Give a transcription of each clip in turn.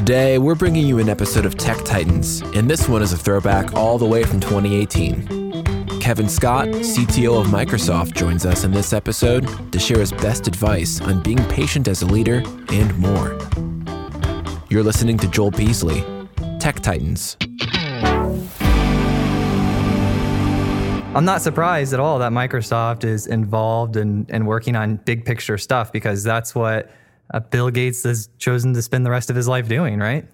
Today, we're bringing you an episode of Tech Titans, and this one is a throwback all the way from 2018. Kevin Scott, CTO of Microsoft, joins us in this episode to share his best advice on being patient as a leader and more. You're listening to Joel Beasley, Tech Titans. I'm not surprised at all that Microsoft is involved in, in working on big picture stuff because that's what uh, Bill Gates has chosen to spend the rest of his life doing, right?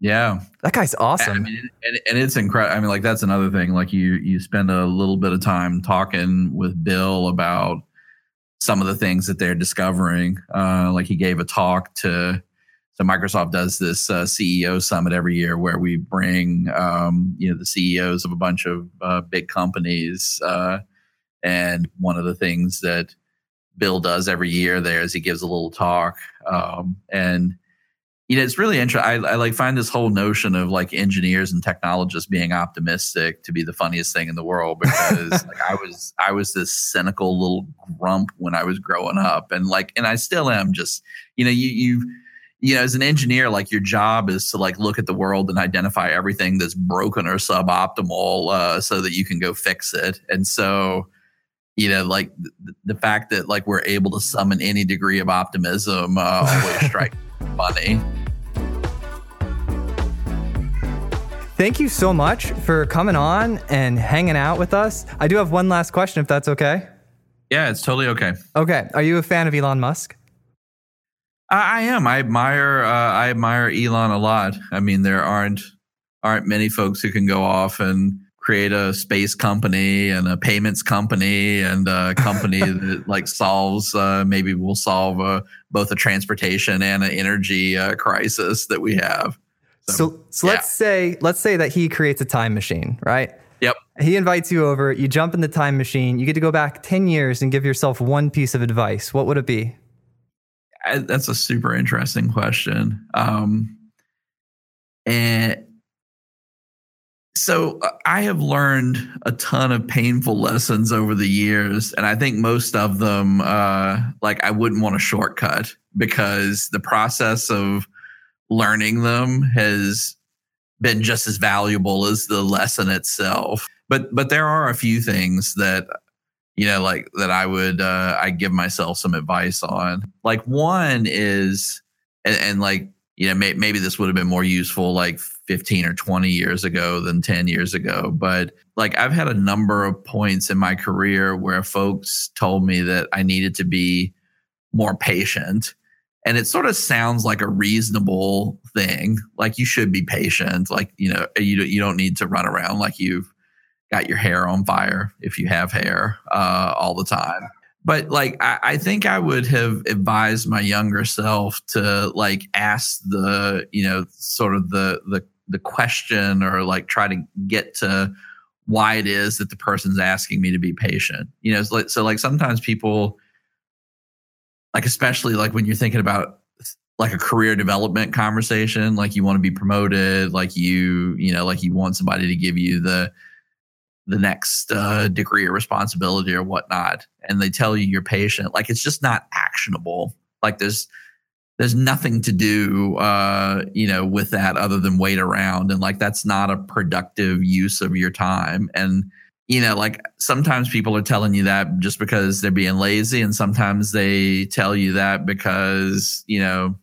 Yeah, that guy's awesome. I mean, and, and it's incredible. I mean, like that's another thing. Like you, you spend a little bit of time talking with Bill about some of the things that they're discovering. Uh, like he gave a talk to. So Microsoft does this uh, CEO summit every year where we bring, um, you know, the CEOs of a bunch of uh, big companies. Uh, and one of the things that Bill does every year there is he gives a little talk. Um, and you know, it's really interesting. I, I, like find this whole notion of like engineers and technologists being optimistic to be the funniest thing in the world because like I was I was this cynical little grump when I was growing up, and like and I still am. Just you know, you you you know, as an engineer, like your job is to like look at the world and identify everything that's broken or suboptimal, uh, so that you can go fix it. And so you know, like the, the, fact that like we're able to summon any degree of optimism uh, always strikes funny. Thank you so much for coming on and hanging out with us. I do have one last question, if that's okay. Yeah, it's totally okay. Okay, are you a fan of Elon Musk? I, I am. I admire. Uh, I admire Elon a lot. I mean, there aren't aren't many folks who can go off and create a space company and a payments company and a company that like solves uh, maybe will solve a, both a transportation and an energy uh, crisis that we have. So, so, so yeah. let's say let's say that he creates a time machine right? Yep. He invites you over you jump in the time machine you get to go back 10 years and give yourself one piece of advice. What would it be? I, that's a super interesting question. Um, and so uh, I have learned a ton of painful lessons over the years, and I think most of them, uh, like I wouldn't want a shortcut because the process of learning them has been just as valuable as the lesson itself. But but there are a few things that you know, like that I would uh, I give myself some advice on. Like one is, and, and like you know, may, maybe this would have been more useful like 15 or 20 years ago than 10 years ago. But like I've had a number of points in my career where folks told me that I needed to be more patient. And it sort of sounds like a reasonable thing. Like you should be patient. Like, you know, you, you don't need to run around like you've got your hair on fire if you have hair uh, all the time but like I, I, think I would have advised my younger self to like ask the you know sort of the the the question or like try to get to why it is that the person's asking me to be patient. You know, so like, so like sometimes people like especially like when you're thinking about like a career development conversation, like you want to be promoted, like you you know like you want somebody to give you the the next uh, degree or responsibility or whatnot, and they tell you you're patient, like it's just not actionable. Like there's there's nothing to do, uh, you know, with that other than wait around, and like that's not a productive use of your time. And you know, like sometimes people are telling you that just because they're being lazy, and sometimes they tell you that because you know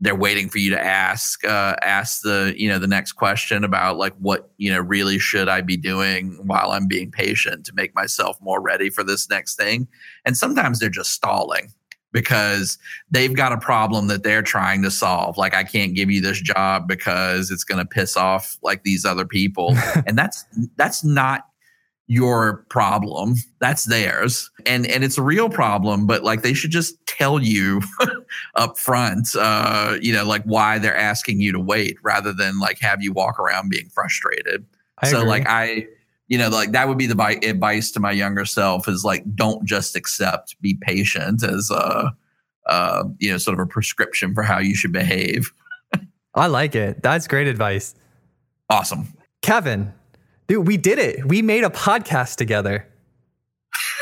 they're waiting for you to ask uh, ask the you know the next question about like what you know really should I be doing while I'm being patient to make myself more ready for this next thing. And sometimes they're just stalling because they've got a problem that they're trying to solve. Like I can't give you this job because it's going to piss off like these other people, and that's that's not your problem that's theirs and and it's a real problem but like they should just tell you up front uh you know like why they're asking you to wait rather than like have you walk around being frustrated I so agree. like i you know like that would be the advice to my younger self is like don't just accept be patient as a uh you know sort of a prescription for how you should behave i like it that's great advice awesome kevin Dude, we did it. We made a podcast together.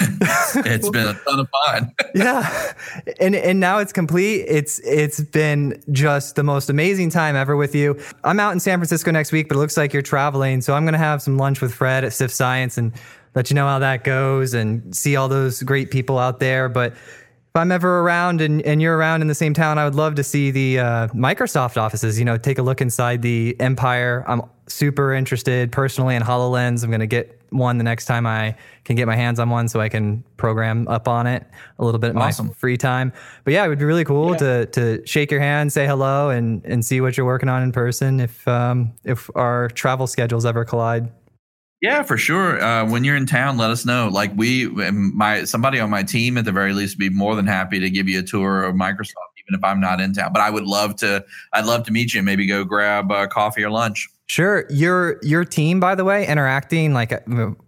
it's been a ton of fun. yeah. And and now it's complete. It's it's been just the most amazing time ever with you. I'm out in San Francisco next week, but it looks like you're traveling. So I'm gonna have some lunch with Fred at Stiff Science and let you know how that goes and see all those great people out there. But if I'm ever around and, and you're around in the same town, I would love to see the uh, Microsoft offices. You know, take a look inside the Empire. I'm super interested personally in HoloLens. I'm going to get one the next time I can get my hands on one so I can program up on it a little bit in awesome. my free time. But yeah, it would be really cool yeah. to to shake your hand, say hello, and and see what you're working on in person if um, if our travel schedules ever collide. Yeah, for sure. Uh, when you're in town, let us know. Like we, my somebody on my team at the very least, be more than happy to give you a tour of Microsoft, even if I'm not in town. But I would love to. I'd love to meet you. and Maybe go grab uh, coffee or lunch. Sure. Your your team, by the way, interacting like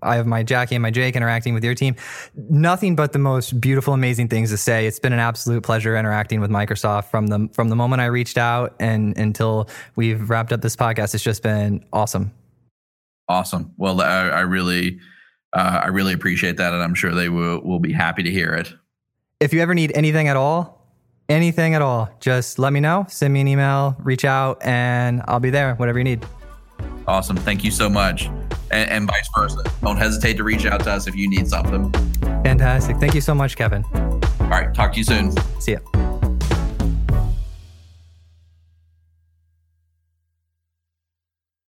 I have my Jackie and my Jake interacting with your team. Nothing but the most beautiful, amazing things to say. It's been an absolute pleasure interacting with Microsoft from the from the moment I reached out and until we've wrapped up this podcast. It's just been awesome. Awesome. Well, I, I really, uh, I really appreciate that, and I'm sure they will will be happy to hear it. If you ever need anything at all, anything at all, just let me know. Send me an email, reach out, and I'll be there. Whatever you need. Awesome. Thank you so much, and, and vice versa. Don't hesitate to reach out to us if you need something. Fantastic. Thank you so much, Kevin. All right. Talk to you soon. See ya.